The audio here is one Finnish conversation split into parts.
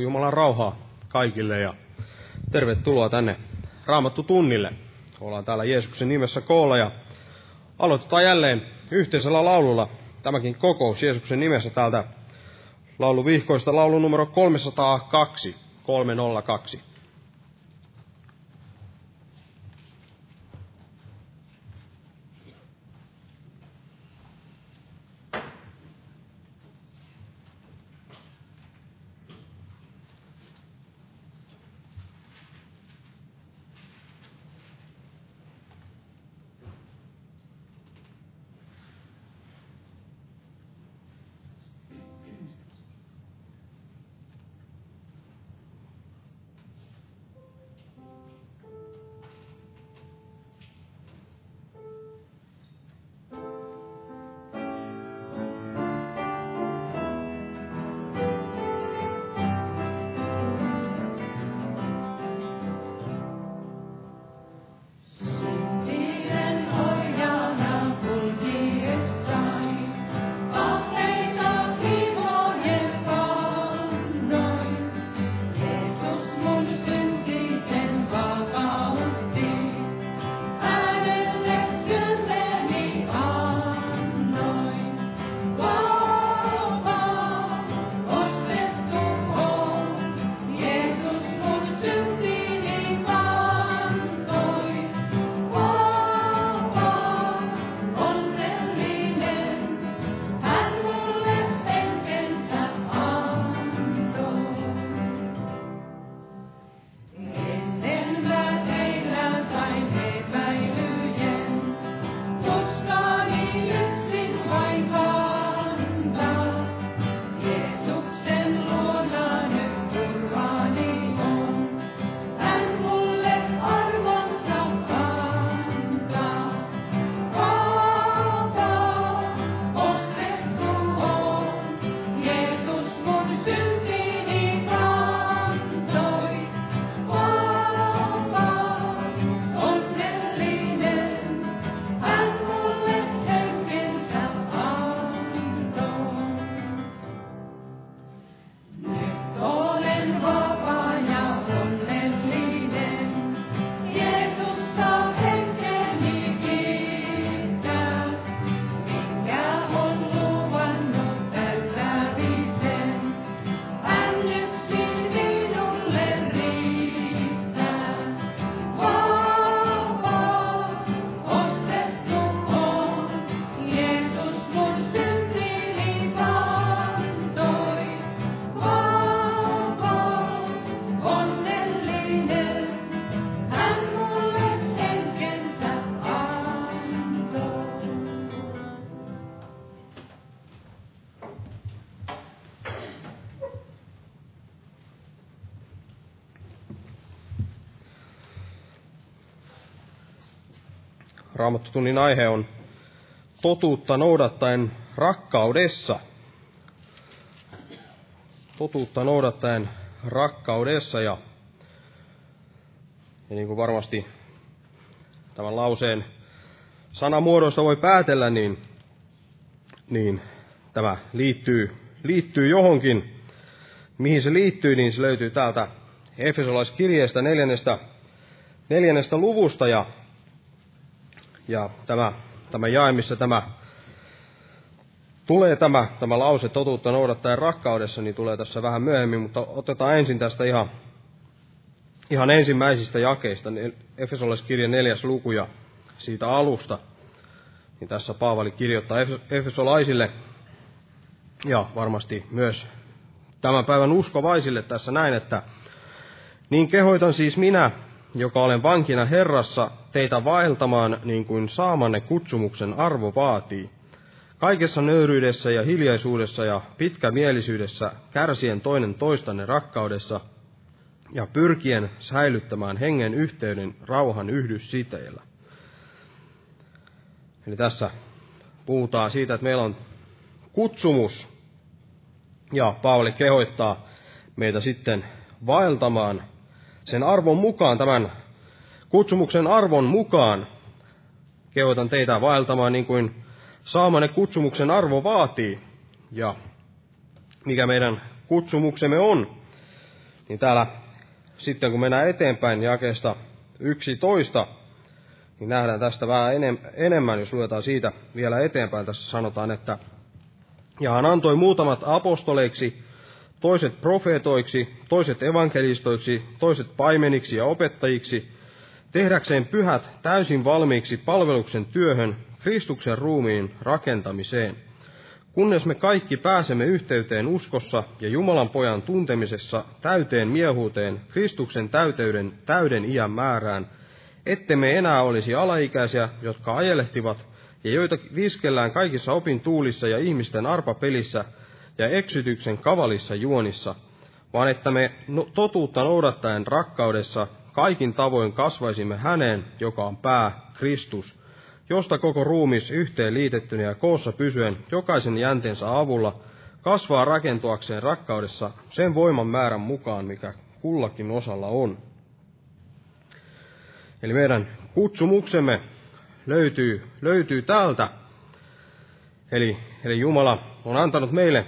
on Jumalan rauhaa kaikille ja tervetuloa tänne Raamattu tunnille. Ollaan täällä Jeesuksen nimessä koolla ja aloitetaan jälleen yhteisellä laululla tämäkin kokous Jeesuksen nimessä täältä lauluvihkoista laulu numero 302, 302. Raamattotunnin aihe on totuutta noudattaen rakkaudessa. Totuutta noudattaen rakkaudessa ja, ja niin kuin varmasti tämän lauseen sanamuodosta voi päätellä, niin, niin tämä liittyy, liittyy johonkin. Mihin se liittyy, niin se löytyy täältä Efesolaiskirjeestä neljännestä, neljännestä luvusta ja ja tämä, tämä jae, missä tämä tulee tämä, tämä lause totuutta noudattaen rakkaudessa, niin tulee tässä vähän myöhemmin, mutta otetaan ensin tästä ihan, ihan ensimmäisistä jakeista, niin Efesolaiskirja neljäs luku ja siitä alusta. Niin tässä Paavali kirjoittaa Efesolaisille ja varmasti myös tämän päivän uskovaisille tässä näin, että niin kehoitan siis minä, joka olen vankina Herrassa, teitä vaeltamaan niin kuin saamanne kutsumuksen arvo vaatii. Kaikessa nöyryydessä ja hiljaisuudessa ja pitkämielisyydessä, kärsien toinen toistanne rakkaudessa ja pyrkien säilyttämään hengen yhteyden rauhan yhdyssiteillä. Eli tässä puhutaan siitä, että meillä on kutsumus, ja Paavali kehoittaa meitä sitten vaeltamaan sen arvon mukaan, tämän kutsumuksen arvon mukaan, kehotan teitä vaeltamaan niin kuin saamanne kutsumuksen arvo vaatii, ja mikä meidän kutsumuksemme on. niin täällä sitten kun mennään eteenpäin jakeesta 11, niin nähdään tästä vähän enemmän, jos luetaan siitä vielä eteenpäin. Tässä sanotaan, että ja hän antoi muutamat apostoleiksi, toiset profeetoiksi, toiset evankelistoiksi, toiset paimeniksi ja opettajiksi, tehdäkseen pyhät täysin valmiiksi palveluksen työhön, Kristuksen ruumiin rakentamiseen, kunnes me kaikki pääsemme yhteyteen uskossa ja Jumalan pojan tuntemisessa täyteen miehuuteen, Kristuksen täyteyden täyden iän määrään, ette me enää olisi alaikäisiä, jotka ajelehtivat ja joita viskellään kaikissa opin tuulissa ja ihmisten arpapelissä ja eksytyksen kavalissa juonissa, vaan että me no, totuutta noudattaen rakkaudessa kaikin tavoin kasvaisimme häneen, joka on pää, Kristus, josta koko ruumis yhteen liitettynä ja koossa pysyen jokaisen jäntensä avulla kasvaa rakentuakseen rakkaudessa sen voiman määrän mukaan, mikä kullakin osalla on. Eli meidän kutsumuksemme löytyy, löytyy täältä. Eli, eli Jumala on antanut meille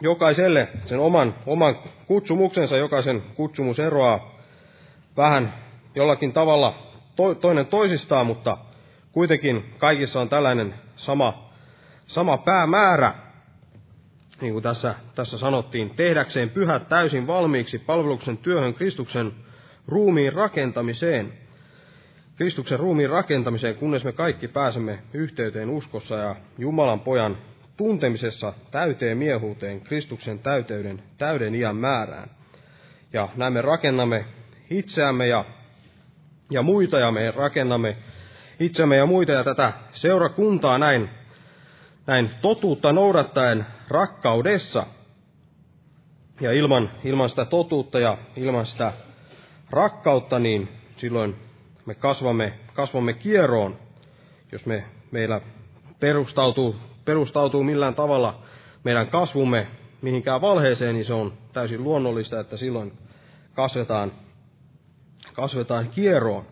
jokaiselle sen oman, oman kutsumuksensa, jokaisen kutsumus eroaa vähän jollakin tavalla to, toinen toisistaan, mutta kuitenkin kaikissa on tällainen sama, sama päämäärä, niin kuin tässä, tässä sanottiin, tehdäkseen pyhät täysin valmiiksi palveluksen työhön Kristuksen ruumiin rakentamiseen – Kristuksen ruumiin rakentamiseen, kunnes me kaikki pääsemme yhteyteen uskossa ja Jumalan pojan tuntemisessa täyteen miehuuteen, Kristuksen täyteyden, täyden iän määrään. Ja näin me rakennamme itseämme ja, ja muita, ja me rakennamme itseämme ja muita, ja tätä seurakuntaa näin, näin totuutta noudattaen rakkaudessa. Ja ilman, ilman sitä totuutta ja ilman sitä rakkautta, niin silloin me kasvamme, kasvamme kieroon, jos me, meillä perustautuu, perustautuu millään tavalla meidän kasvumme mihinkään valheeseen, niin se on täysin luonnollista, että silloin kasvetaan, kasvetaan kieroon.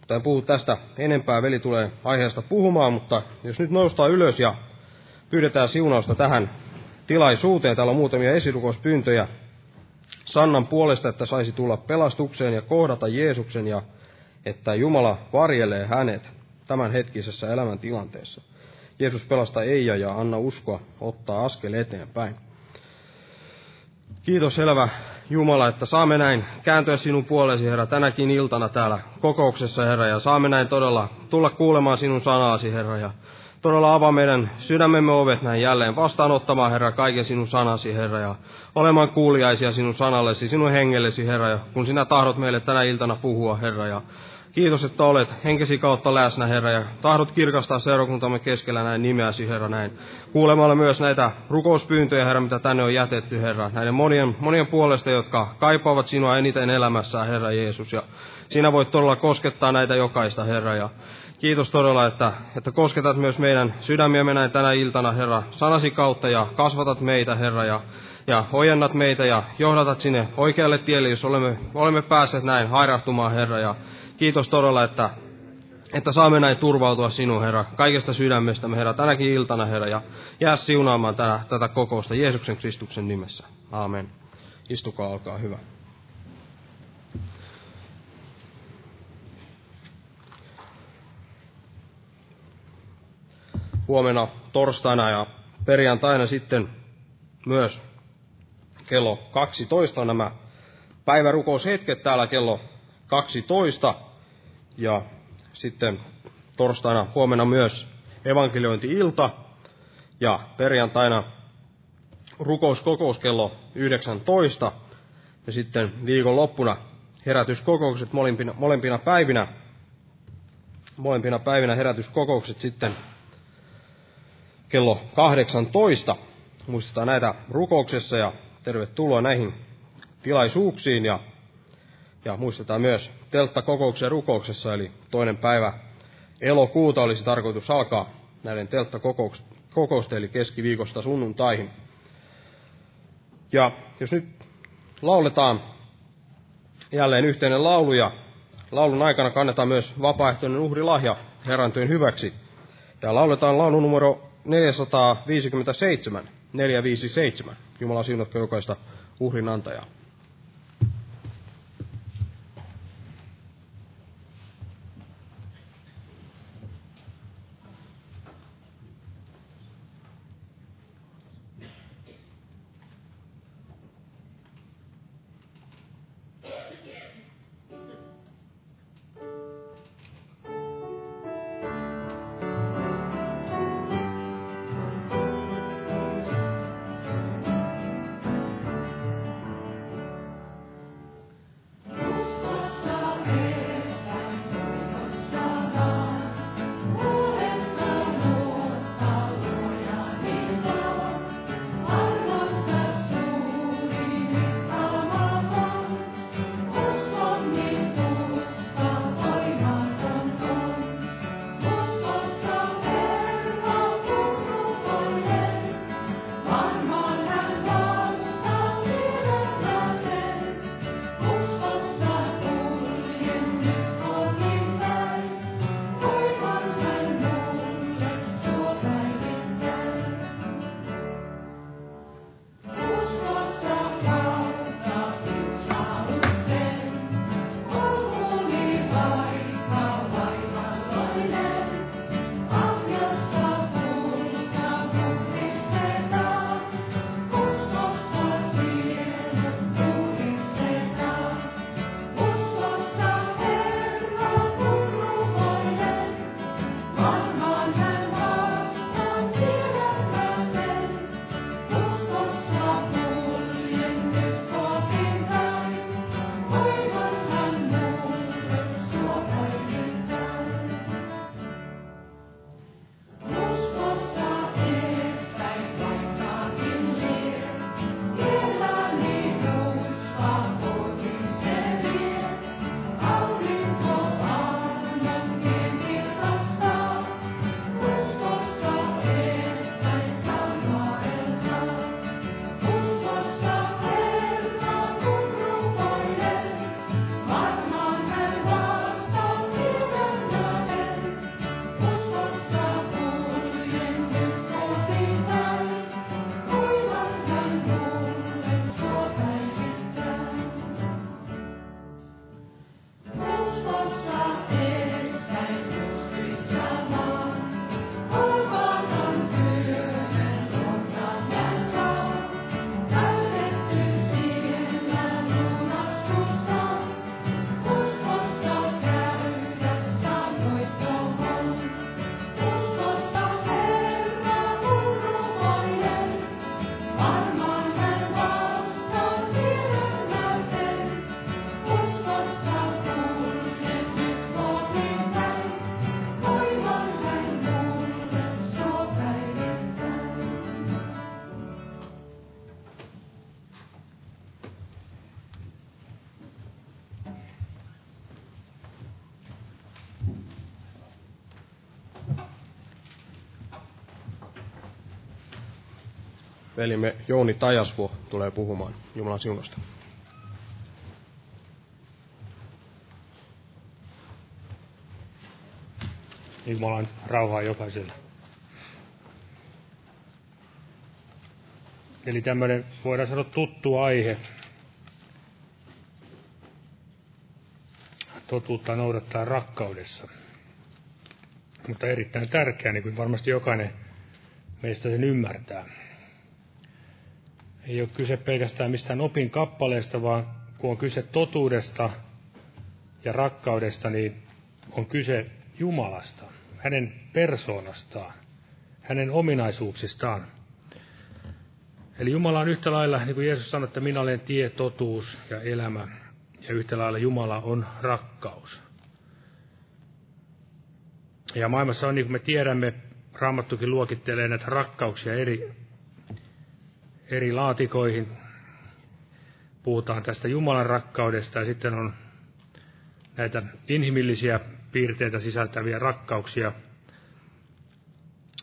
Mutta en puhu tästä enempää, veli tulee aiheesta puhumaan, mutta jos nyt noustaan ylös ja pyydetään siunausta tähän tilaisuuteen, täällä on muutamia esirukouspyyntöjä Sannan puolesta, että saisi tulla pelastukseen ja kohdata Jeesuksen ja että Jumala varjelee hänet tämän hetkisessä elämäntilanteessa. Jeesus pelastaa Eija ja anna uskoa ottaa askel eteenpäin. Kiitos elävä Jumala, että saamme näin kääntyä sinun puolesi, Herra, tänäkin iltana täällä kokouksessa, Herra, ja saamme näin todella tulla kuulemaan sinun sanasi, Herra, ja todella avaa meidän sydämemme ovet näin jälleen vastaanottamaan, Herra, kaiken sinun sanasi, Herra, ja olemaan kuuliaisia sinun sanallesi, sinun hengellesi, Herra, ja kun sinä tahdot meille tänä iltana puhua, Herra, ja Kiitos, että olet henkesi kautta läsnä, Herra, ja tahdot kirkastaa seurakuntamme keskellä näin nimeäsi, Herra, näin. Kuulemalla myös näitä rukouspyyntöjä, Herra, mitä tänne on jätetty, Herra, näiden monien, monien puolesta, jotka kaipaavat sinua eniten elämässään, Herra Jeesus, ja sinä voit todella koskettaa näitä jokaista, Herra, ja kiitos todella, että, että kosketat myös meidän sydämiämme näin tänä iltana, Herra, sanasi kautta, ja kasvatat meitä, Herra, ja ja ojennat meitä ja johdatat sinne oikealle tielle, jos olemme, olemme päässeet näin hairahtumaan, Herra, ja Kiitos todella, että, että saamme näin turvautua sinun, Herra, kaikesta sydämestämme, Herra, tänäkin iltana, Herra, ja jää siunaamaan tätä, tätä kokousta Jeesuksen Kristuksen nimessä. Aamen. Istukaa, olkaa hyvä. Huomenna torstaina ja perjantaina sitten myös kello 12 on nämä päivärukoushetket täällä kello 12 ja sitten torstaina huomenna myös evankeliointi-ilta ja perjantaina rukouskokous kello 19 ja sitten viikon loppuna herätyskokoukset molempina, molempina päivinä. Molempina päivinä herätyskokoukset sitten kello 18. Muistetaan näitä rukouksessa ja tervetuloa näihin tilaisuuksiin ja ja muistetaan myös telttakokouksen rukouksessa, eli toinen päivä elokuuta olisi tarkoitus alkaa näiden telttakokousten, eli keskiviikosta sunnuntaihin. Ja jos nyt lauletaan jälleen yhteinen laulu, ja laulun aikana kannetaan myös vapaaehtoinen uhrilahja Herran hyväksi. Ja lauletaan laulu numero 457, 457. Jumala siunatko jokaista uhrin antajaa. Velimme Jouni Tajasvo tulee puhumaan Jumalan siunosta. Jumalan rauhaa jokaiselle. Eli tämmöinen, voidaan sanoa tuttu aihe. Totuutta noudattaa rakkaudessa. Mutta erittäin tärkeä, niin kuin varmasti jokainen meistä sen ymmärtää. Ei ole kyse pelkästään mistään opin kappaleesta, vaan kun on kyse totuudesta ja rakkaudesta, niin on kyse Jumalasta, hänen persoonastaan, hänen ominaisuuksistaan. Eli Jumala on yhtä lailla, niin kuin Jeesus sanoi, että minä olen tie, totuus ja elämä. Ja yhtä lailla Jumala on rakkaus. Ja maailmassa on, niin kuin me tiedämme, Raamattukin luokittelee näitä rakkauksia eri, eri laatikoihin. Puhutaan tästä Jumalan rakkaudesta ja sitten on näitä inhimillisiä piirteitä sisältäviä rakkauksia.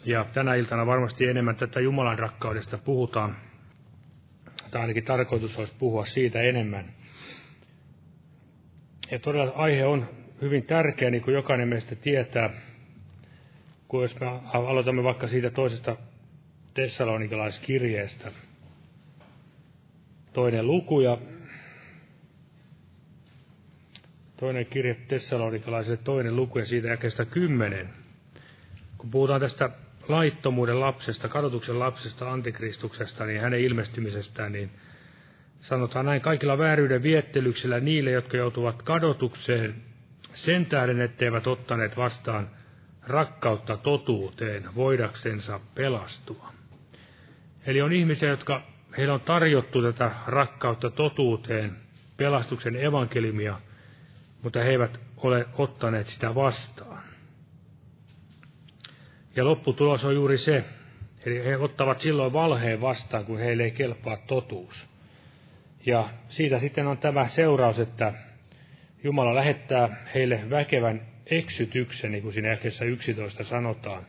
Ja tänä iltana varmasti enemmän tätä Jumalan rakkaudesta puhutaan. Tai ainakin tarkoitus olisi puhua siitä enemmän. Ja todella aihe on hyvin tärkeä, niin kuin jokainen meistä tietää. Kun jos me aloitamme vaikka siitä toisesta tessalonikalaiskirjeestä, toinen luku ja toinen kirje tessalonikalaisille toinen luku ja siitä jakeesta kymmenen. Kun puhutaan tästä laittomuuden lapsesta, kadotuksen lapsesta, antikristuksesta, niin hänen ilmestymisestään, niin sanotaan näin kaikilla vääryyden viettelyksillä niille, jotka joutuvat kadotukseen sen tähden, etteivät ottaneet vastaan rakkautta totuuteen voidaksensa pelastua. Eli on ihmisiä, jotka heillä on tarjottu tätä rakkautta totuuteen, pelastuksen evankeliumia, mutta he eivät ole ottaneet sitä vastaan. Ja lopputulos on juuri se, eli he ottavat silloin valheen vastaan, kun heille ei kelpaa totuus. Ja siitä sitten on tämä seuraus, että Jumala lähettää heille väkevän eksytyksen, niin kuin siinä jakeessa 11 sanotaan.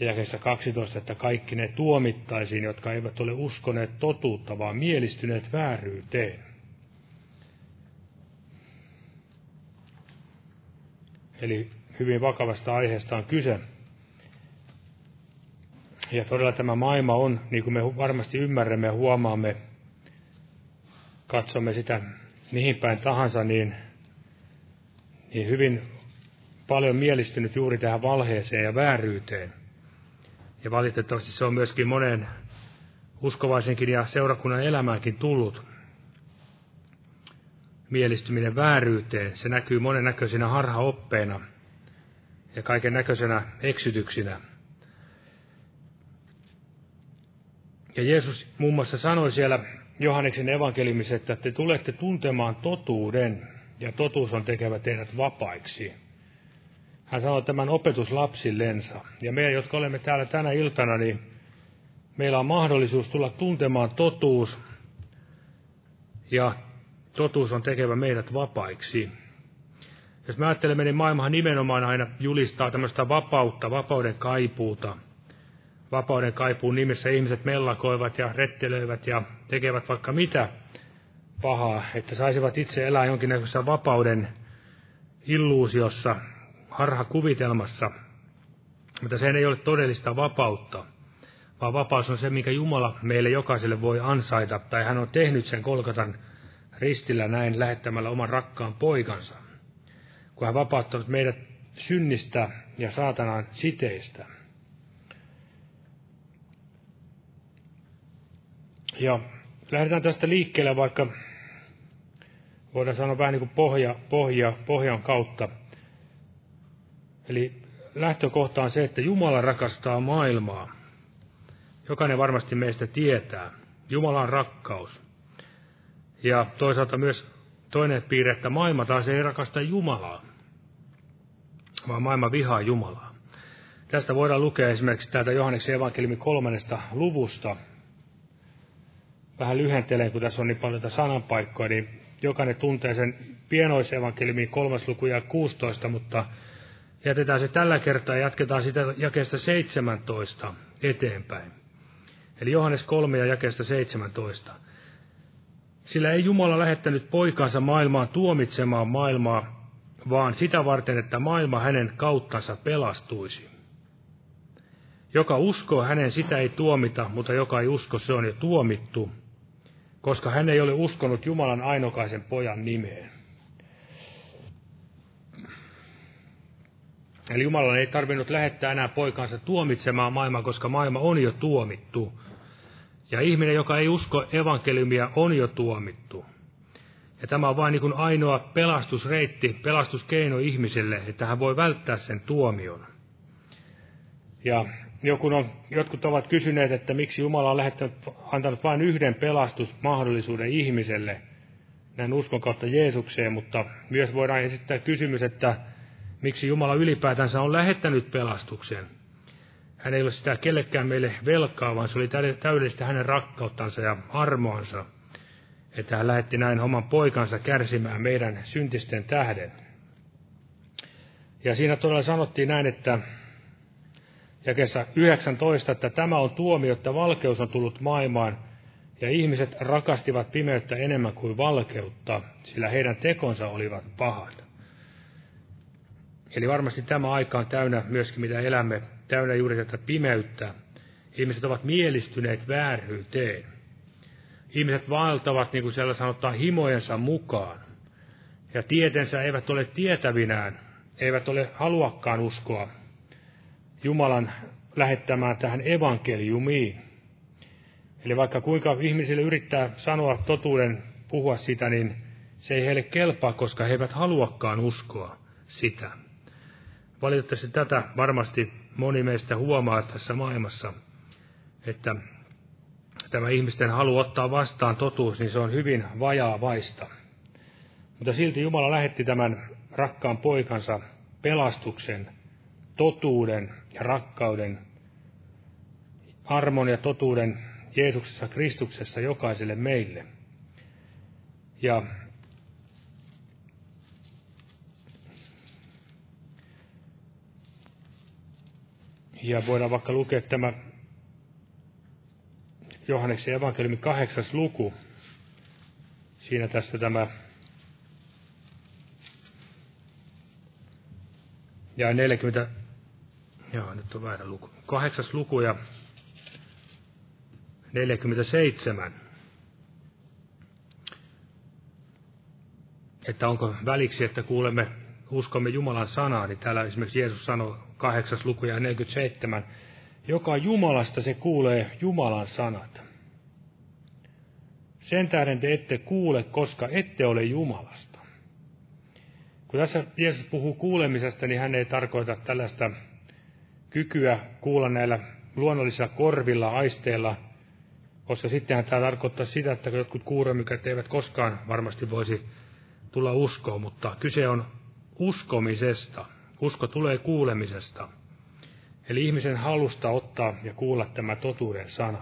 Ja jakeessa 12, että kaikki ne tuomittaisiin, jotka eivät ole uskoneet totuutta, vaan mielistyneet vääryyteen. Eli hyvin vakavasta aiheesta on kyse. Ja todella tämä maailma on, niin kuin me varmasti ymmärrämme ja huomaamme, katsomme sitä mihin päin tahansa, niin, niin hyvin paljon mielistynyt juuri tähän valheeseen ja vääryyteen. Ja valitettavasti se on myöskin monen uskovaisenkin ja seurakunnan elämäänkin tullut mielistyminen vääryyteen. Se näkyy monennäköisinä harhaoppeina ja kaiken näköisenä eksytyksinä. Ja Jeesus muun muassa sanoi siellä Johanneksen evankeliumissa, että te tulette tuntemaan totuuden, ja totuus on tekevä teidät vapaiksi. Hän sanoi tämän opetuslapsillensa. Ja me, jotka olemme täällä tänä iltana, niin meillä on mahdollisuus tulla tuntemaan totuus, ja totuus on tekevä meidät vapaiksi. Jos me ajattelemme, niin maailmahan nimenomaan aina julistaa tämmöistä vapautta, vapauden kaipuuta. Vapauden kaipuun nimessä ihmiset mellakoivat ja rettelöivät ja tekevät vaikka mitä pahaa, että saisivat itse elää jonkinnäköisessä vapauden illuusiossa, harhakuvitelmassa. Mutta se ei ole todellista vapautta, vaan vapaus on se, mikä Jumala meille jokaiselle voi ansaita, tai hän on tehnyt sen kolkatan ristillä näin lähettämällä oman rakkaan poikansa, kun hän vapauttanut meidät synnistä ja saatanan siteistä. Ja lähdetään tästä liikkeelle vaikka, voidaan sanoa vähän niin kuin pohja, pohja, pohjan kautta. Eli lähtökohta on se, että Jumala rakastaa maailmaa. Jokainen varmasti meistä tietää. Jumala on rakkaus. Ja toisaalta myös toinen piirre, että maailma taas ei rakasta Jumalaa, vaan maailma vihaa Jumalaa. Tästä voidaan lukea esimerkiksi täältä Johanneksen evankeliumin kolmannesta luvusta. Vähän lyhentelen, kun tässä on niin paljon sananpaikkoja, niin jokainen tuntee sen pienoisevankeliumin kolmas luku ja 16, mutta jätetään se tällä kertaa ja jatketaan sitä jakeesta 17 eteenpäin. Eli Johannes 3 ja jakeesta 17. Sillä ei Jumala lähettänyt poikansa maailmaan tuomitsemaan maailmaa, vaan sitä varten, että maailma hänen kauttansa pelastuisi. Joka uskoo hänen, sitä ei tuomita, mutta joka ei usko, se on jo tuomittu, koska hän ei ole uskonut Jumalan ainokaisen pojan nimeen. Eli Jumalan ei tarvinnut lähettää enää poikansa tuomitsemaan maailmaa, koska maailma on jo tuomittu. Ja ihminen, joka ei usko evankeliumia, on jo tuomittu. Ja tämä on vain niin kuin ainoa pelastusreitti, pelastuskeino ihmiselle, että hän voi välttää sen tuomion. Ja joku on, jotkut ovat kysyneet, että miksi Jumala on lähettänyt, antanut vain yhden pelastusmahdollisuuden ihmiselle, näin uskon kautta Jeesukseen, mutta myös voidaan esittää kysymys, että miksi Jumala ylipäätänsä on lähettänyt pelastuksen. Hän ei ole sitä kellekään meille velkaa, vaan se oli täydellistä hänen rakkauttansa ja armoansa, että hän lähetti näin oman poikansa kärsimään meidän syntisten tähden. Ja siinä todella sanottiin näin, että kesä 19, että tämä on tuomio, että valkeus on tullut maailmaan, ja ihmiset rakastivat pimeyttä enemmän kuin valkeutta, sillä heidän tekonsa olivat pahat. Eli varmasti tämä aika on täynnä myöskin, mitä elämme, täynnä juuri tätä pimeyttä. Ihmiset ovat mielistyneet vääryyteen. Ihmiset vaeltavat, niin kuin siellä sanotaan, himojensa mukaan. Ja tietensä eivät ole tietävinään, eivät ole haluakkaan uskoa Jumalan lähettämään tähän evankeliumiin. Eli vaikka kuinka ihmisille yrittää sanoa totuuden, puhua sitä, niin se ei heille kelpaa, koska he eivät haluakaan uskoa sitä. Valitettavasti tätä varmasti moni meistä huomaa tässä maailmassa, että tämä ihmisten halu ottaa vastaan totuus, niin se on hyvin vajaa vaista. Mutta silti Jumala lähetti tämän rakkaan poikansa pelastuksen, totuuden ja rakkauden, armon ja totuuden Jeesuksessa Kristuksessa jokaiselle meille. Ja Ja voidaan vaikka lukea tämä Johanneksen evankeliumin kahdeksas luku. Siinä tästä tämä ja 40, joo nyt on väärä luku, kahdeksas luku ja 47. Että onko väliksi, että kuulemme, uskomme Jumalan sanaa, niin täällä esimerkiksi Jeesus sanoi kahdeksas luku ja 47. Joka Jumalasta se kuulee Jumalan sanat. Sen tähden te ette kuule, koska ette ole Jumalasta. Kun tässä Jeesus puhuu kuulemisesta, niin hän ei tarkoita tällaista kykyä kuulla näillä luonnollisilla korvilla, aisteilla, koska sittenhän tämä tarkoittaa sitä, että jotkut kuuremykät eivät koskaan varmasti voisi tulla uskoon, mutta kyse on uskomisesta. Usko tulee kuulemisesta, eli ihmisen halusta ottaa ja kuulla tämä totuuden sana.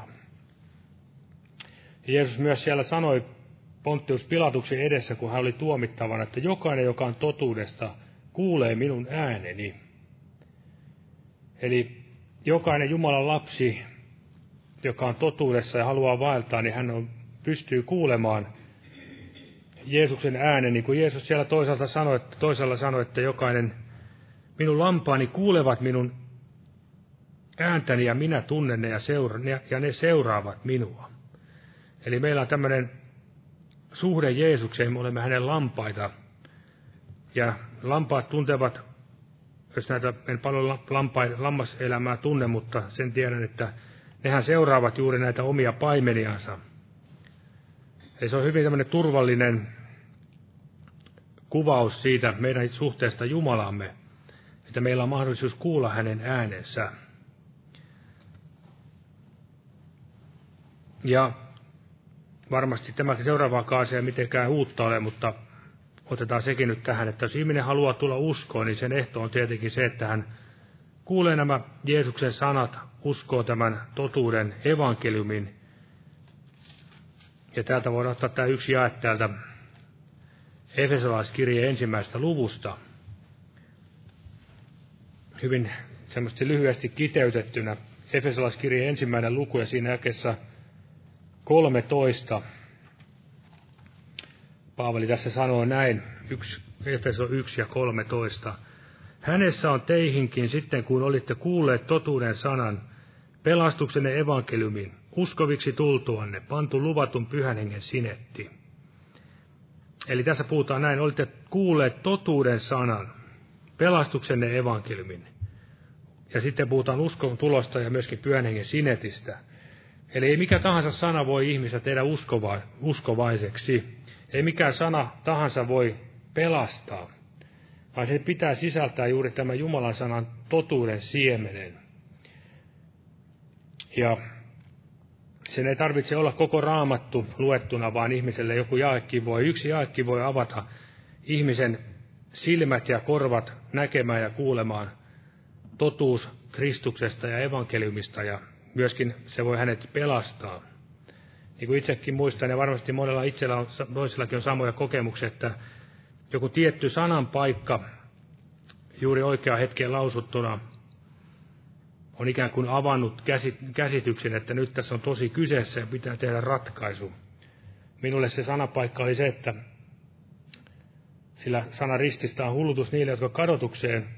Ja Jeesus myös siellä sanoi Ponttius Pilatuksen edessä, kun hän oli tuomittavana, että jokainen, joka on totuudesta, kuulee minun ääneni. Eli jokainen Jumalan lapsi, joka on totuudessa ja haluaa vaeltaa, niin hän on, pystyy kuulemaan Jeesuksen äänen, niin kuin Jeesus siellä toisaalta sanoi, että, toisella sanoi, että jokainen minun lampaani kuulevat minun ääntäni ja minä tunnen ne ja, seura- ja ne seuraavat minua. Eli meillä on tämmöinen suhde Jeesukseen, me olemme hänen lampaita. Ja lampaat tuntevat, jos näitä en paljon lampai, lammaselämää tunne, mutta sen tiedän, että nehän seuraavat juuri näitä omia paimeniansa. Eli se on hyvin tämmöinen turvallinen kuvaus siitä meidän suhteesta Jumalaamme että meillä on mahdollisuus kuulla hänen äänensä. Ja varmasti tämä seuraava ei mitenkään uutta ole, mutta otetaan sekin nyt tähän, että jos ihminen haluaa tulla uskoon, niin sen ehto on tietenkin se, että hän kuulee nämä Jeesuksen sanat, uskoo tämän totuuden evankeliumin. Ja täältä voidaan ottaa tämä yksi jae täältä Efesolaiskirjeen ensimmäistä luvusta – hyvin semmoisesti lyhyesti kiteytettynä Efesolaiskirjan ensimmäinen luku ja siinä jakessa 13. Paavali tässä sanoo näin, yksi, Efeso 1 ja 13. Hänessä on teihinkin sitten, kun olitte kuulleet totuuden sanan, pelastuksenne evankeliumin, uskoviksi tultuanne, pantu luvatun pyhän hengen sinetti. Eli tässä puhutaan näin, olitte kuulleet totuuden sanan, pelastuksenne evankeliumin. Ja sitten puhutaan uskon tulosta ja myöskin pyhän hengen sinetistä. Eli ei mikä tahansa sana voi ihmistä tehdä uskova, uskovaiseksi. Ei mikään sana tahansa voi pelastaa, vaan se pitää sisältää juuri tämän Jumalan sanan totuuden siemenen. Ja sen ei tarvitse olla koko raamattu luettuna, vaan ihmiselle joku jaekin voi, yksi jaekin voi avata ihmisen silmät ja korvat näkemään ja kuulemaan totuus Kristuksesta ja evankeliumista ja myöskin se voi hänet pelastaa. Niin kuin itsekin muistan ja varmasti monella itsellä on, toisillakin on samoja kokemuksia, että joku tietty sanan paikka juuri oikea hetkeen lausuttuna on ikään kuin avannut käsityksen, että nyt tässä on tosi kyseessä ja pitää tehdä ratkaisu. Minulle se sanapaikka oli se, että sillä sana rististä on hullutus niille, jotka kadotukseen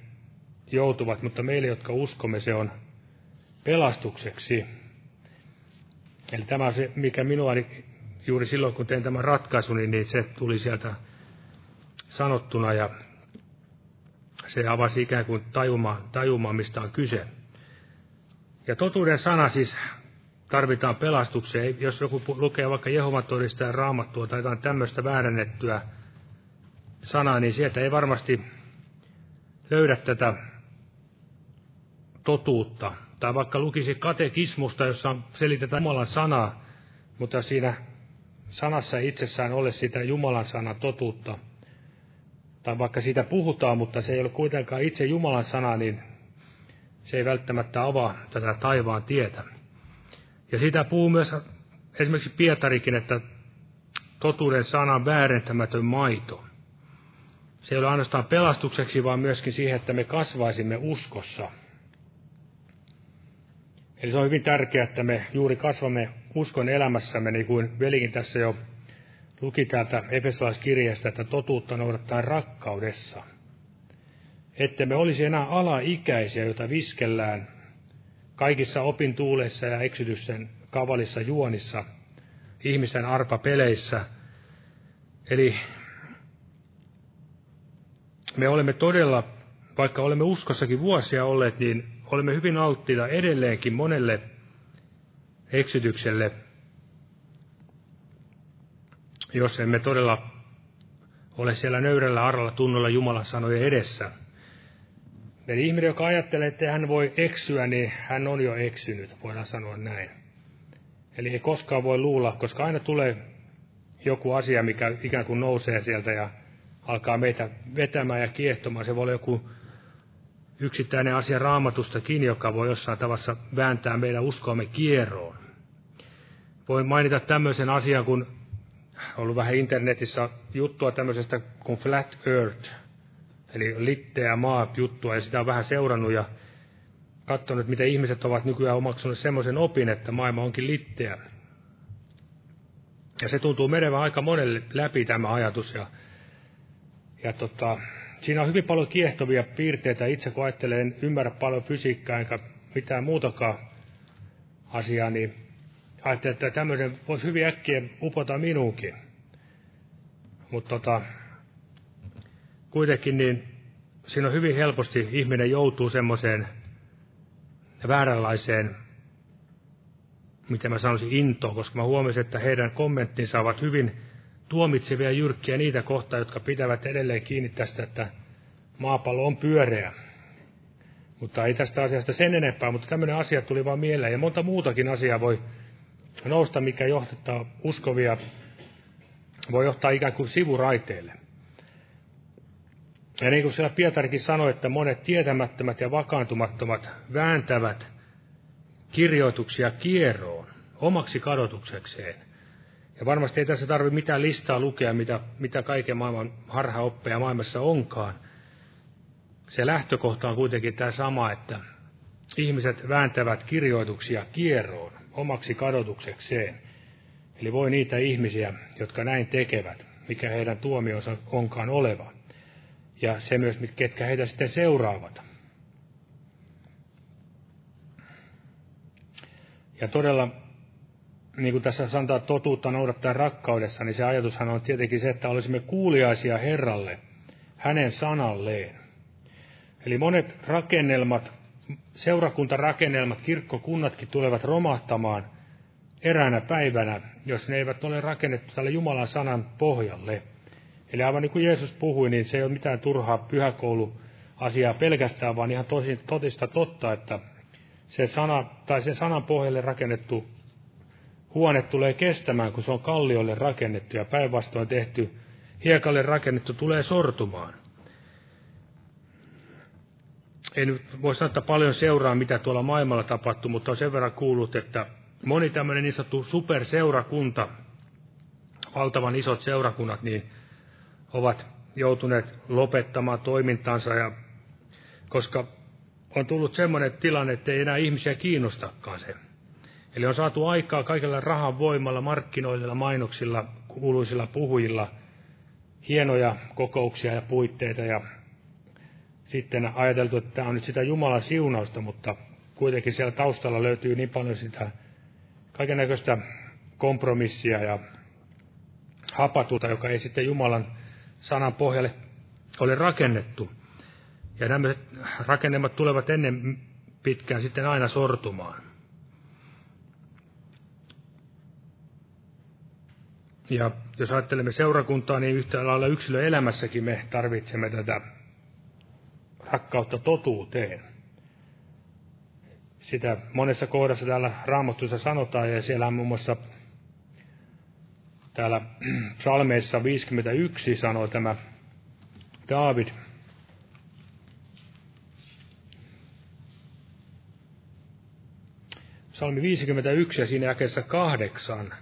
joutuvat, mutta meille, jotka uskomme, se on pelastukseksi. Eli tämä on se, mikä minua juuri silloin, kun tein tämän ratkaisun, niin, niin se tuli sieltä sanottuna ja se avasi ikään kuin tajumaan, tajumaan mistä on kyse. Ja totuuden sana siis tarvitaan pelastukseen. Jos joku lukee vaikka Jehovan todistajan raamattua tai jotain tämmöistä väärännettyä sanaa, niin sieltä ei varmasti löydä tätä totuutta. Tai vaikka lukisi katekismusta, jossa selitetään Jumalan sanaa, mutta siinä sanassa itsessään ole sitä Jumalan sanan totuutta. Tai vaikka siitä puhutaan, mutta se ei ole kuitenkaan itse Jumalan sana, niin se ei välttämättä avaa tätä taivaan tietä. Ja siitä puhuu myös esimerkiksi Pietarikin, että totuuden sanan väärentämätön maito. Se ei ole ainoastaan pelastukseksi, vaan myöskin siihen, että me kasvaisimme uskossa. Eli se on hyvin tärkeää, että me juuri kasvamme uskon elämässämme, niin kuin velikin tässä jo luki täältä Efesolaiskirjasta, että totuutta noudattaa rakkaudessa – että me olisi enää alaikäisiä, joita viskellään kaikissa opintuuleissa ja eksytysten kavalissa juonissa, ihmisten arpapeleissä. Eli me olemme todella, vaikka olemme uskossakin vuosia olleet, niin olemme hyvin alttiita edelleenkin monelle eksytykselle, jos emme todella ole siellä nöyrällä aralla tunnolla Jumalan sanojen edessä – Eli ihminen, joka ajattelee, että hän voi eksyä, niin hän on jo eksynyt, voidaan sanoa näin. Eli ei koskaan voi luulla, koska aina tulee joku asia, mikä ikään kuin nousee sieltä ja alkaa meitä vetämään ja kiehtomaan. Se voi olla joku yksittäinen asia raamatustakin, joka voi jossain tavassa vääntää meidän uskoamme kierroon. Voin mainita tämmöisen asian, kun on ollut vähän internetissä juttua tämmöisestä kuin Flat Earth, eli litteä maa juttua, ja sitä on vähän seurannut ja katsonut, miten ihmiset ovat nykyään omaksuneet semmoisen opin, että maailma onkin litteä. Ja se tuntuu menevän aika monelle läpi tämä ajatus, ja, ja tota, siinä on hyvin paljon kiehtovia piirteitä. Itse kun ajattelen, en ymmärrä paljon fysiikkaa enkä mitään muutakaan asiaa, niin ajattelin, että tämmöisen voisi hyvin äkkiä upota minuunkin. Mutta tota, kuitenkin niin siinä on hyvin helposti ihminen joutuu semmoiseen vääränlaiseen, miten mä sanoisin, intoon, koska mä huomasin, että heidän kommenttinsa ovat hyvin tuomitsevia jyrkkiä niitä kohtaa, jotka pitävät edelleen kiinni tästä, että maapallo on pyöreä. Mutta ei tästä asiasta sen enempää, mutta tämmöinen asia tuli vaan mieleen. Ja monta muutakin asiaa voi nousta, mikä johtaa uskovia, voi johtaa ikään kuin sivuraiteille. Ja niin kuin siellä Pietarikin sanoi, että monet tietämättömät ja vakaantumattomat vääntävät kirjoituksia kierroon omaksi kadotuksekseen. Ja varmasti ei tässä tarvitse mitään listaa lukea, mitä, mitä kaiken maailman harhaoppeja maailmassa onkaan. Se lähtökohta on kuitenkin tämä sama, että ihmiset vääntävät kirjoituksia kierroon omaksi kadotuksekseen. Eli voi niitä ihmisiä, jotka näin tekevät, mikä heidän tuomionsa onkaan oleva. Ja se myös, ketkä heitä sitten seuraavat. Ja todella, niin kuin tässä sanotaan, totuutta noudattaa rakkaudessa, niin se ajatushan on tietenkin se, että olisimme kuuliaisia Herralle, hänen sanalleen. Eli monet rakennelmat, seurakuntarakennelmat, kirkkokunnatkin tulevat romahtamaan eräänä päivänä, jos ne eivät ole rakennettu tälle Jumalan sanan pohjalle. Eli aivan niin kuin Jeesus puhui, niin se ei ole mitään turhaa pyhäkouluasiaa pelkästään, vaan ihan tosi, totista totta, että se sana, tai se sanan pohjalle rakennettu huone tulee kestämään, kun se on kalliolle rakennettu ja päinvastoin tehty hiekalle rakennettu tulee sortumaan. En voi sanoa, että paljon seuraa, mitä tuolla maailmalla tapahtuu, mutta on sen verran kuullut, että moni tämmöinen niin sanottu superseurakunta, valtavan isot seurakunnat, niin ovat joutuneet lopettamaan toimintansa, ja koska on tullut semmoinen tilanne, että ei enää ihmisiä kiinnostakaan se. Eli on saatu aikaa kaikella rahan voimalla, markkinoilla, mainoksilla, kuuluisilla puhujilla, hienoja kokouksia ja puitteita ja sitten ajateltu, että tämä on nyt sitä Jumalan siunausta, mutta kuitenkin siellä taustalla löytyy niin paljon sitä kaikenlaista kompromissia ja hapatuta, joka ei sitten Jumalan sanan pohjalle ole rakennettu. Ja nämä rakennelmat tulevat ennen pitkään sitten aina sortumaan. Ja jos ajattelemme seurakuntaa, niin yhtä lailla yksilöelämässäkin me tarvitsemme tätä rakkautta totuuteen. Sitä monessa kohdassa täällä Raamattussa sanotaan, ja siellä on muun muassa täällä psalmeissa 51 sanoo tämä David, Psalmi 51 ja siinä jakeessa kahdeksan.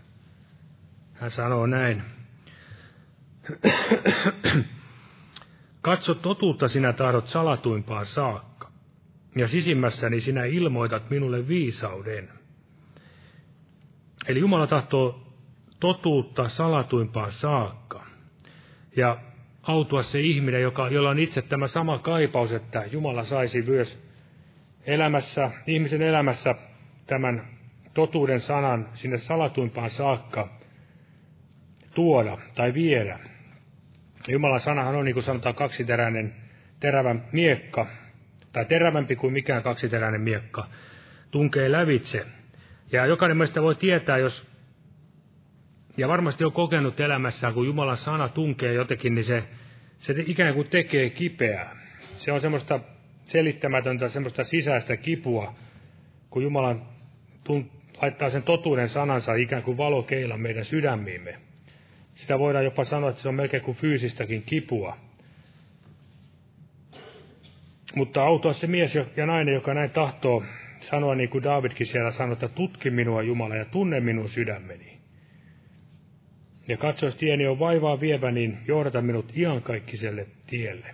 Hän sanoo näin. Katso totuutta sinä tahdot salatuimpaan saakka, ja sisimmässäni sinä ilmoitat minulle viisauden. Eli Jumala tahtoo totuutta salatuimpaan saakka. Ja autua se ihminen, joka, jolla on itse tämä sama kaipaus, että Jumala saisi myös elämässä, ihmisen elämässä tämän totuuden sanan sinne salatuimpaan saakka tuoda tai viedä. Jumalan sanahan on, niin kuin sanotaan, kaksiteräinen terävä miekka, tai terävämpi kuin mikään kaksiteräinen miekka, tunkee lävitse. Ja jokainen meistä voi tietää, jos, ja varmasti on kokenut elämässään, kun Jumalan sana tunkee jotenkin, niin se, se ikään kuin tekee kipeää. Se on semmoista selittämätöntä, semmoista sisäistä kipua, kun Jumalan laittaa sen totuuden sanansa ikään kuin valokeila meidän sydämiimme. Sitä voidaan jopa sanoa, että se on melkein kuin fyysistäkin kipua. Mutta autua se mies ja nainen, joka näin tahtoo sanoa niin kuin Davidkin siellä sanoi, että tutki minua Jumala ja tunne minun sydämeni. Ja katso, jos tieni on vaivaa vievä, niin johdata minut iankaikkiselle tielle.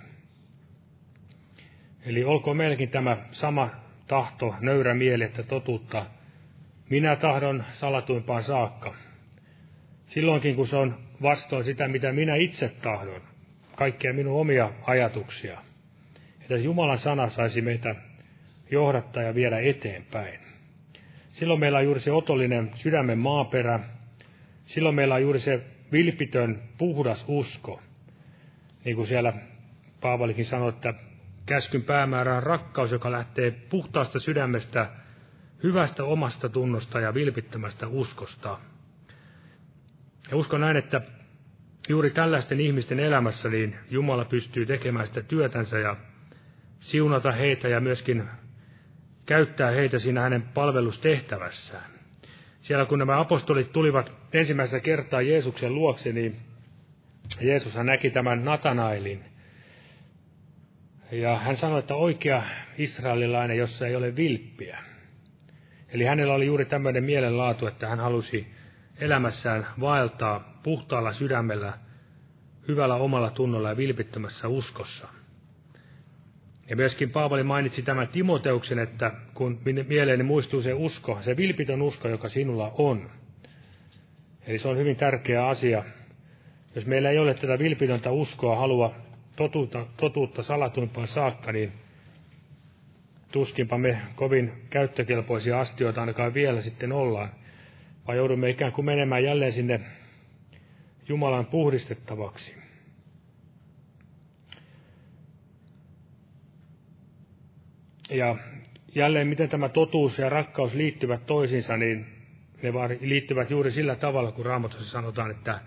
Eli olkoon meilläkin tämä sama tahto, nöyrä mieli, että totuutta minä tahdon salatuimpaan saakka. Silloinkin, kun se on vastoin sitä, mitä minä itse tahdon, kaikkia minun omia ajatuksia. Että Jumalan sana saisi meitä johdattaa ja viedä eteenpäin. Silloin meillä on juuri se otollinen sydämen maaperä. Silloin meillä on juuri se vilpitön, puhdas usko. Niin kuin siellä Paavalikin sanoi, että käskyn päämäärä on rakkaus, joka lähtee puhtaasta sydämestä, hyvästä omasta tunnosta ja vilpittömästä uskosta. Ja uskon näin, että juuri tällaisten ihmisten elämässä niin Jumala pystyy tekemään sitä työtänsä ja siunata heitä ja myöskin käyttää heitä siinä hänen palvelustehtävässään. Siellä kun nämä apostolit tulivat ensimmäistä kertaa Jeesuksen luokse, niin Jeesushan näki tämän Natanaelin. Ja hän sanoi, että oikea israelilainen, jossa ei ole vilppiä. Eli hänellä oli juuri tämmöinen mielenlaatu, että hän halusi elämässään vaeltaa puhtaalla sydämellä, hyvällä omalla tunnolla ja vilpittömässä uskossa. Ja myöskin Paavali mainitsi tämän Timoteuksen, että kun mieleeni muistuu se usko, se vilpitön usko, joka sinulla on. Eli se on hyvin tärkeä asia. Jos meillä ei ole tätä vilpitöntä uskoa, halua totuutta, totuutta salatuimpaan saakka, niin tuskinpa me kovin käyttökelpoisia astioita ainakaan vielä sitten ollaan, vaan joudumme ikään kuin menemään jälleen sinne Jumalan puhdistettavaksi. Ja jälleen, miten tämä totuus ja rakkaus liittyvät toisiinsa, niin ne liittyvät juuri sillä tavalla, kun Raamatussa sanotaan, että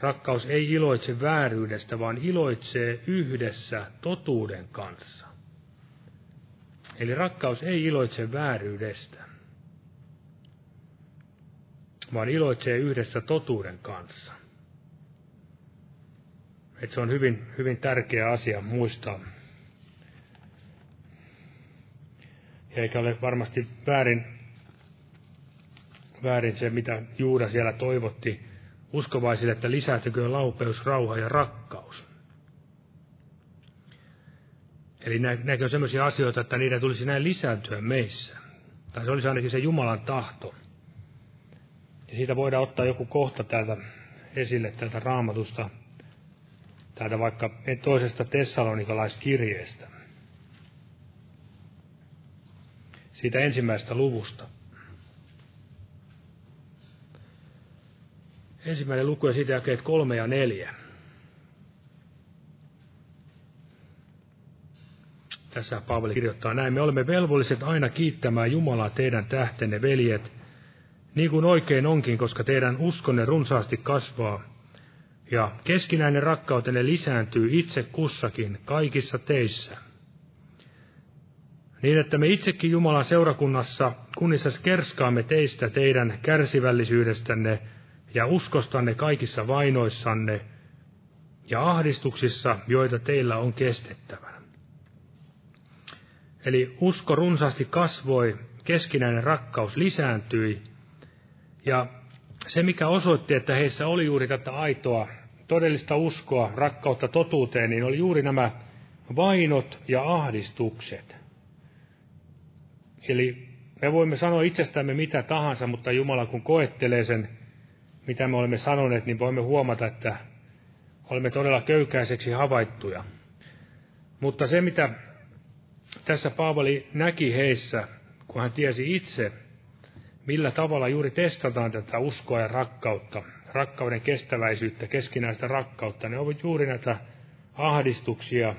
rakkaus ei iloitse vääryydestä, vaan iloitsee yhdessä totuuden kanssa. Eli rakkaus ei iloitse vääryydestä, vaan iloitsee yhdessä totuuden kanssa. Et se on hyvin, hyvin tärkeä asia muistaa. Eikä ole varmasti väärin, väärin se, mitä Juuda siellä toivotti uskovaisille, että lisääntykö laupeus, rauha ja rakkaus. Eli näkö on sellaisia asioita, että niiden tulisi näin lisääntyä meissä. Tai se olisi ainakin se Jumalan tahto. Ja siitä voidaan ottaa joku kohta täältä esille, täältä raamatusta, täältä vaikka toisesta tessalonikalaiskirjeestä. Siitä ensimmäisestä luvusta. Ensimmäinen luku ja siitä jakeet kolme ja neljä. Tässä Paavali kirjoittaa näin, me olemme velvolliset aina kiittämään Jumalaa teidän tähtenne, veljet, niin kuin oikein onkin, koska teidän uskonne runsaasti kasvaa, ja keskinäinen rakkautenne lisääntyy itse kussakin kaikissa teissä. Niin, että me itsekin Jumalan seurakunnassa kunnissa kerskaamme teistä teidän kärsivällisyydestänne ja uskostanne kaikissa vainoissanne ja ahdistuksissa, joita teillä on kestettävä. Eli usko runsaasti kasvoi, keskinäinen rakkaus lisääntyi, ja se, mikä osoitti, että heissä oli juuri tätä aitoa, todellista uskoa, rakkautta totuuteen, niin oli juuri nämä vainot ja ahdistukset. Eli me voimme sanoa itsestämme mitä tahansa, mutta Jumala kun koettelee sen, mitä me olemme sanoneet, niin voimme huomata, että olemme todella köykäiseksi havaittuja. Mutta se, mitä tässä Paavali näki heissä, kun hän tiesi itse, millä tavalla juuri testataan tätä uskoa ja rakkautta, rakkauden kestäväisyyttä, keskinäistä rakkautta. Ne ovat juuri näitä ahdistuksia,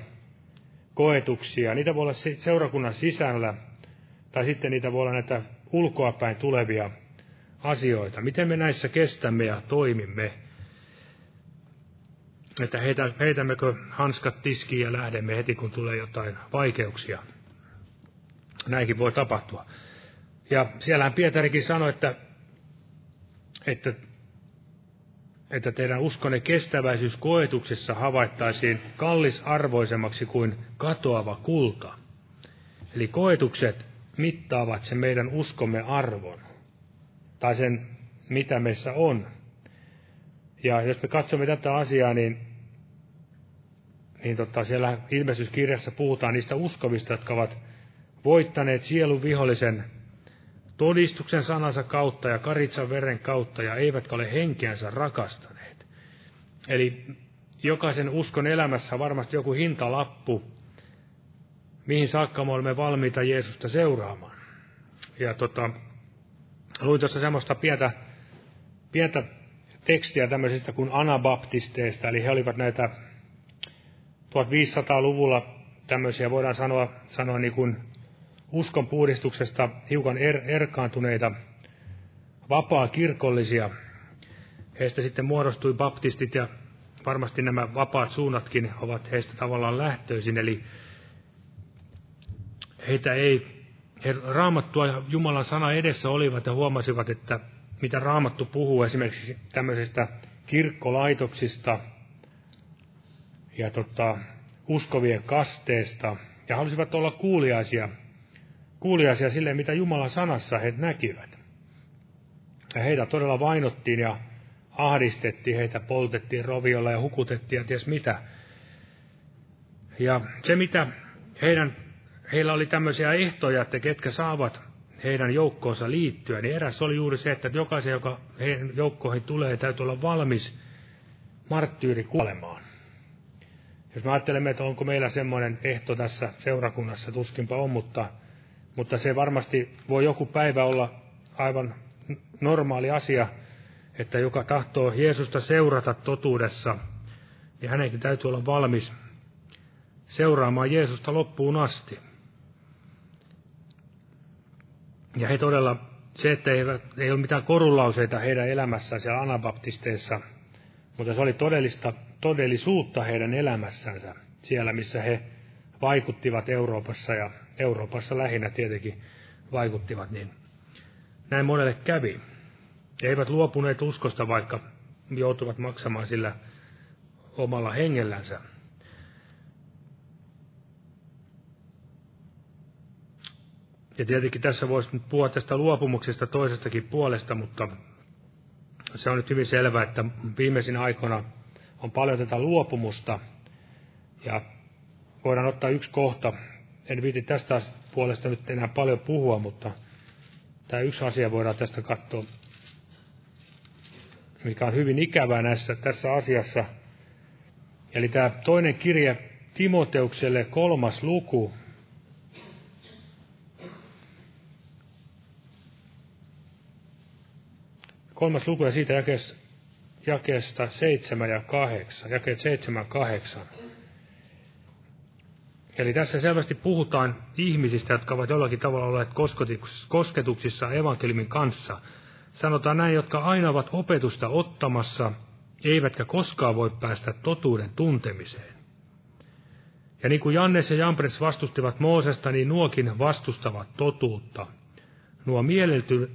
koetuksia. Niitä voi olla seurakunnan sisällä, tai sitten niitä voi olla näitä ulkoapäin tulevia asioita. Miten me näissä kestämme ja toimimme? Että heitä, heitämmekö hanskat tiskiin ja lähdemme heti, kun tulee jotain vaikeuksia. Näinkin voi tapahtua. Ja siellähän Pietarikin sanoi, että, että, että teidän uskonne kestäväisyys koetuksessa havaittaisiin kallisarvoisemmaksi kuin katoava kulta. Eli koetukset mittaavat sen meidän uskomme arvon, tai sen, mitä meissä on. Ja jos me katsomme tätä asiaa, niin, niin tota, siellä ilmestyyskirjassa puhutaan niistä uskovista, jotka ovat voittaneet sielun vihollisen todistuksen sanansa kautta ja karitsan veren kautta ja eivätkä ole henkeänsä rakastaneet. Eli jokaisen uskon elämässä varmasti joku hintalappu, mihin saakka me olemme valmiita Jeesusta seuraamaan. Ja tota, luin tuossa semmoista pientä, pientä tekstiä tämmöisistä kuin anabaptisteista, eli he olivat näitä 1500-luvulla tämmöisiä, voidaan sanoa, sanoa niin kuin uskon puhdistuksesta hiukan er, erkaantuneita vapaa-kirkollisia. Heistä sitten muodostui baptistit ja varmasti nämä vapaat suunnatkin ovat heistä tavallaan lähtöisin, eli heitä ei, he raamattua ja Jumalan sana edessä olivat ja huomasivat, että mitä raamattu puhuu esimerkiksi tämmöisistä kirkkolaitoksista ja tota, uskovien kasteesta, ja halusivat olla kuuliaisia kuuliaisia sille, mitä Jumalan sanassa he näkivät. Ja heitä todella vainottiin ja ahdistettiin, heitä poltettiin roviolla ja hukutettiin ja ties mitä. Ja se, mitä heidän, heillä oli tämmöisiä ehtoja, että ketkä saavat heidän joukkoonsa liittyä, niin eräs oli juuri se, että jokaisen, joka heidän joukkoihin tulee, täytyy olla valmis marttyyri kuolemaan. Jos me ajattelemme, että onko meillä semmoinen ehto tässä seurakunnassa, tuskinpa on, mutta, mutta se varmasti voi joku päivä olla aivan normaali asia, että joka tahtoo Jeesusta seurata totuudessa, niin hänenkin täytyy olla valmis seuraamaan Jeesusta loppuun asti. Ja he todella, se, että ei, ei ole mitään korulauseita heidän elämässään siellä anabaptisteissa, mutta se oli todellista, todellisuutta heidän elämässänsä siellä, missä he vaikuttivat Euroopassa ja Euroopassa lähinnä tietenkin vaikuttivat, niin näin monelle kävi. He eivät luopuneet uskosta, vaikka joutuvat maksamaan sillä omalla hengellänsä. Ja tietenkin tässä voisi nyt puhua tästä luopumuksesta toisestakin puolesta, mutta se on nyt hyvin selvää, että viimeisin aikoina on paljon tätä luopumusta. Ja voidaan ottaa yksi kohta. En viiti tästä puolesta nyt enää paljon puhua, mutta tämä yksi asia voidaan tästä katsoa, mikä on hyvin ikävää näissä, tässä asiassa. Eli tämä toinen kirje Timoteukselle kolmas luku, kolmas luku ja siitä jakeesta, jakeesta 7 ja 8, jakeet 7 ja 8. Eli tässä selvästi puhutaan ihmisistä, jotka ovat jollakin tavalla olleet kosketuksissa evankeliumin kanssa. Sanotaan näin, jotka aina ovat opetusta ottamassa, eivätkä koskaan voi päästä totuuden tuntemiseen. Ja niin kuin Jannes ja Jampres vastustivat Moosesta, niin nuokin vastustavat totuutta – nuo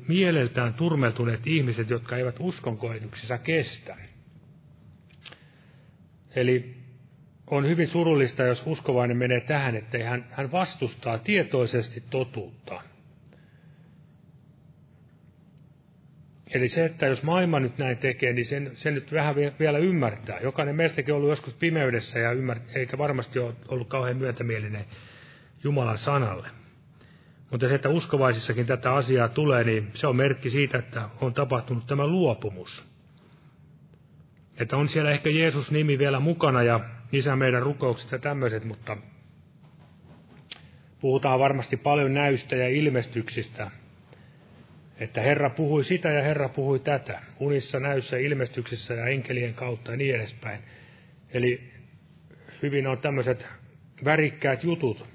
mieleltään turmeltuneet ihmiset, jotka eivät uskonkoetuksissa kestä. Eli on hyvin surullista, jos uskovainen menee tähän, että hän, hän vastustaa tietoisesti totuutta. Eli se, että jos maailma nyt näin tekee, niin sen, sen nyt vähän vielä ymmärtää. Jokainen meistäkin on ollut joskus pimeydessä ja ymmär, eikä varmasti ole ollut kauhean myötämielinen Jumalan sanalle. Mutta se, että uskovaisissakin tätä asiaa tulee, niin se on merkki siitä, että on tapahtunut tämä luopumus. Että on siellä ehkä Jeesus-nimi vielä mukana ja isä meidän rukoukset ja tämmöiset, mutta puhutaan varmasti paljon näystä ja ilmestyksistä. Että Herra puhui sitä ja Herra puhui tätä. Unissa, näyssä, ilmestyksissä ja enkelien kautta ja niin edespäin. Eli hyvin on tämmöiset värikkäät jutut.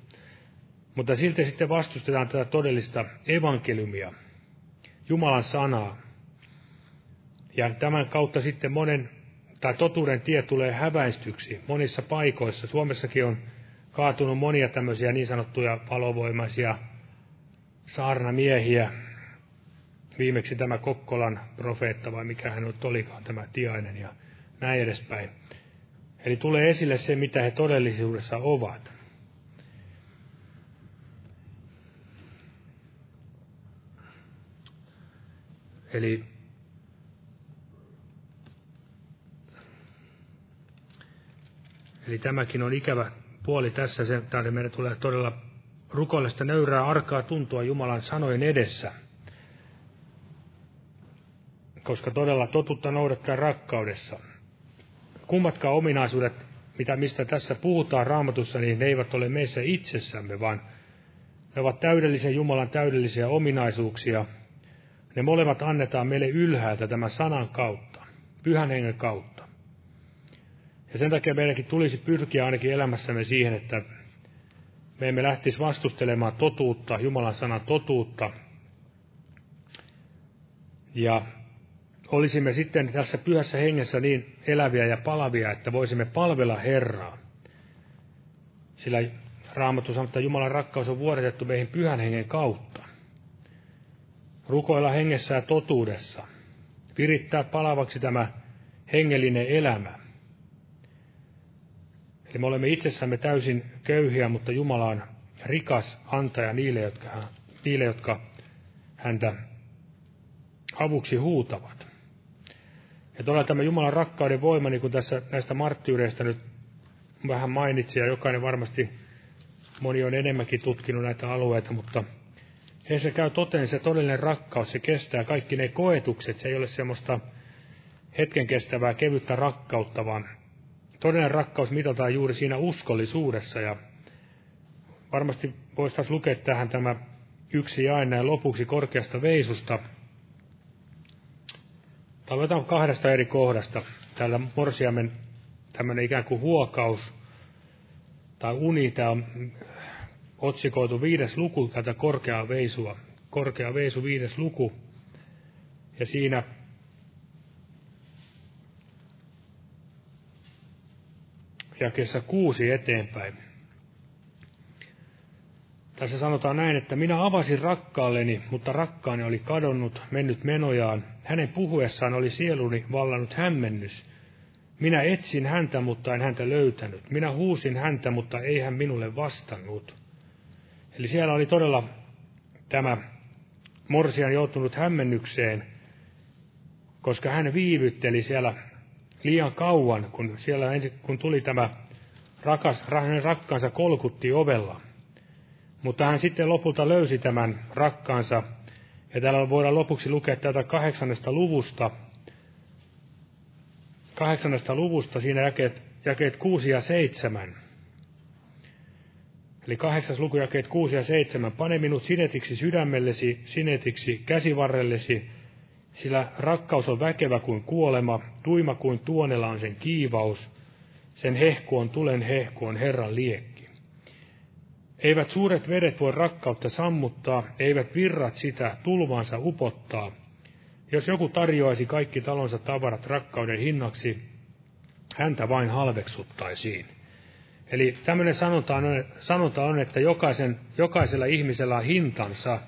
Mutta silti sitten vastustetaan tätä todellista evankeliumia, Jumalan sanaa. Ja tämän kautta sitten monen, tai totuuden tie tulee häväistyksi monissa paikoissa. Suomessakin on kaatunut monia tämmöisiä niin sanottuja valovoimaisia saarnamiehiä. Viimeksi tämä Kokkolan profeetta, vai mikä hän nyt olikaan, tämä Tiainen ja näin edespäin. Eli tulee esille se, mitä he todellisuudessa ovat. Eli Eli tämäkin on ikävä puoli tässä, sen tähden meidän tulee todella rukoillesta nöyrää arkaa tuntua Jumalan sanojen edessä. Koska todella totutta noudattaa rakkaudessa. Kummatkaan ominaisuudet, mitä mistä tässä puhutaan raamatussa, niin ne eivät ole meissä itsessämme, vaan ne ovat täydellisen Jumalan täydellisiä ominaisuuksia – ne molemmat annetaan meille ylhäältä tämän sanan kautta, pyhän hengen kautta. Ja sen takia meidänkin tulisi pyrkiä ainakin elämässämme siihen, että me emme lähtisi vastustelemaan totuutta, Jumalan sanan totuutta. Ja olisimme sitten tässä pyhässä hengessä niin eläviä ja palavia, että voisimme palvella Herraa. Sillä Raamattu sanoo, että Jumalan rakkaus on vuodetettu meihin pyhän hengen kautta rukoilla hengessä ja totuudessa, virittää palavaksi tämä hengellinen elämä. Eli me olemme itsessämme täysin köyhiä, mutta Jumala on rikas antaja niille, jotka, niille, jotka häntä avuksi huutavat. Ja todella tämä Jumalan rakkauden voima, niin kuin tässä näistä marttyyreistä nyt vähän mainitsi, ja jokainen varmasti Moni on enemmänkin tutkinut näitä alueita, mutta heissä käy toteen se todellinen rakkaus, se kestää kaikki ne koetukset, se ei ole semmoista hetken kestävää kevyttä rakkautta, vaan todellinen rakkaus mitataan juuri siinä uskollisuudessa ja varmasti voisi lukea tähän tämä yksi jae näin lopuksi korkeasta veisusta. Tavoitetaan kahdesta eri kohdasta. Täällä Morsiamen tämmöinen ikään kuin huokaus tai uni, tämä on otsikoitu viides luku tätä korkeaa veisua. Korkea veisu viides luku. Ja siinä jakeessa kuusi eteenpäin. Tässä sanotaan näin, että minä avasin rakkaalleni, mutta rakkaani oli kadonnut, mennyt menojaan. Hänen puhuessaan oli sieluni vallannut hämmennys. Minä etsin häntä, mutta en häntä löytänyt. Minä huusin häntä, mutta ei hän minulle vastannut. Eli siellä oli todella tämä Morsian joutunut hämmennykseen, koska hän viivytteli siellä liian kauan, kun siellä ensin, kun tuli tämä rakas, hänen rakkaansa kolkutti ovella. Mutta hän sitten lopulta löysi tämän rakkaansa, ja täällä voidaan lopuksi lukea tätä kahdeksannesta luvusta, kahdeksannesta luvusta, siinä jakeet, jakeet 6 ja 7. Eli kahdeksas luku jakeet 6 ja 7. Pane minut sinetiksi sydämellesi, sinetiksi käsivarrellesi, sillä rakkaus on väkevä kuin kuolema, tuima kuin tuonella on sen kiivaus, sen hehku on tulen hehku on Herran liekki. Eivät suuret vedet voi rakkautta sammuttaa, eivät virrat sitä tulvaansa upottaa. Jos joku tarjoaisi kaikki talonsa tavarat rakkauden hinnaksi, häntä vain halveksuttaisiin. Eli tämmöinen sanonta on, sanonta on että jokaisen, jokaisella ihmisellä on hintansa.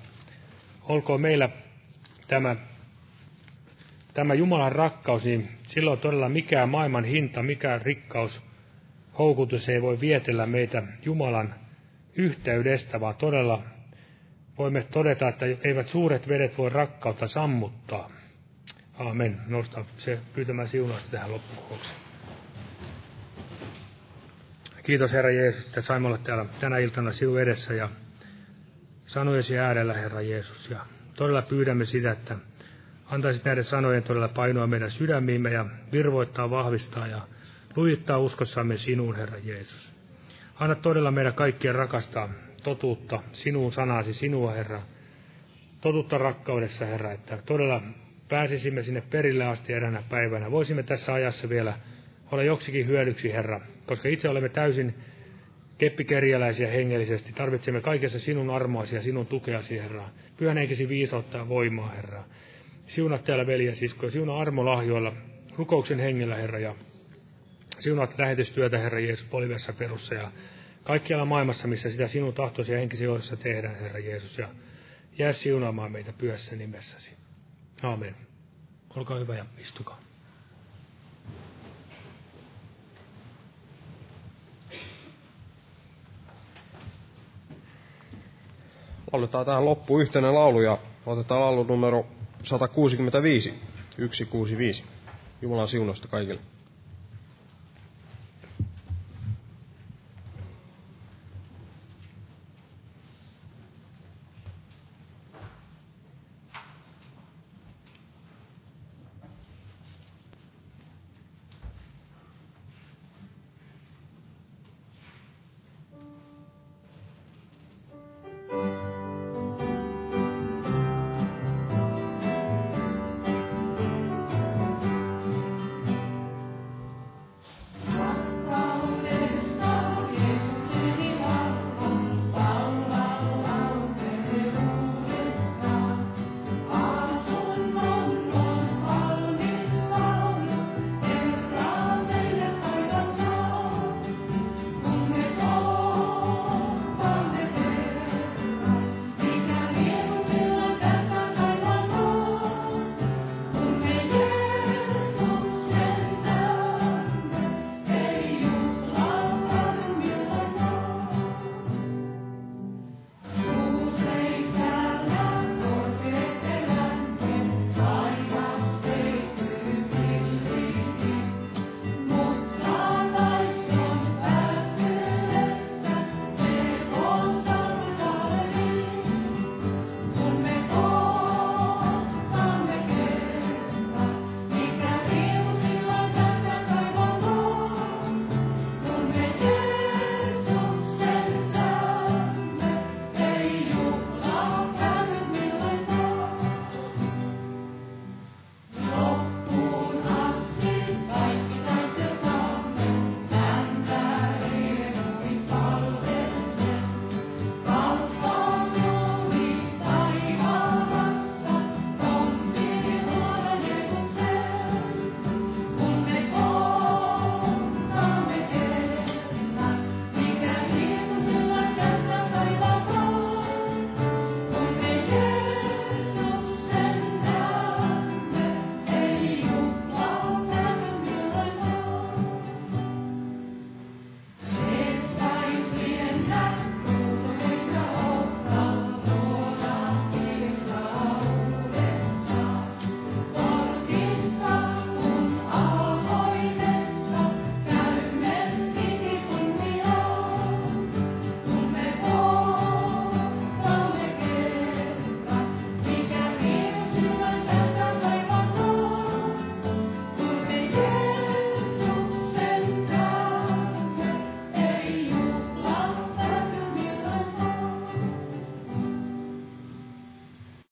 Olkoon meillä tämä tämä Jumalan rakkaus, niin silloin todella mikään maailman hinta, mikään rikkaus, houkutus ei voi vietellä meitä Jumalan yhteydestä, vaan todella voimme todeta, että eivät suuret vedet voi rakkautta sammuttaa. Aamen. Nosta se pyytämään siunausta tähän loppukokoukseen. Kiitos Herra Jeesus, että saimme olla täällä tänä iltana sinun edessä ja sanojesi äärellä, Herra Jeesus. Ja todella pyydämme sitä, että antaisit näiden sanojen todella painoa meidän sydämiimme ja virvoittaa, vahvistaa ja lujittaa uskossamme sinuun, Herra Jeesus. Anna todella meidän kaikkien rakastaa totuutta, sinun sanasi, sinua, Herra. Totuutta rakkaudessa, Herra, että todella pääsisimme sinne perille asti eräänä päivänä. Voisimme tässä ajassa vielä olla joksikin hyödyksi, Herra, koska itse olemme täysin keppikerjäläisiä hengellisesti. Tarvitsemme kaikessa sinun armoasi ja sinun tukeasi, Herra. Pyhän henkesi viisautta ja voimaa, Herra. Siunat täällä veljen siskoja, siunaa armolahjoilla, rukouksen hengellä, Herra, ja siunat lähetystyötä, Herra Jeesus, Polivessa perussa, ja kaikkialla maailmassa, missä sitä sinun tahtoisi ja henkisi johdossa tehdään, Herra Jeesus, ja jää siunaamaan meitä pyössä nimessäsi. Aamen. Olkaa hyvä ja istukaa. Lauletaan tähän loppu yhteinen laulu ja otetaan laulu numero 165, 165. Jumalan siunosta kaikille.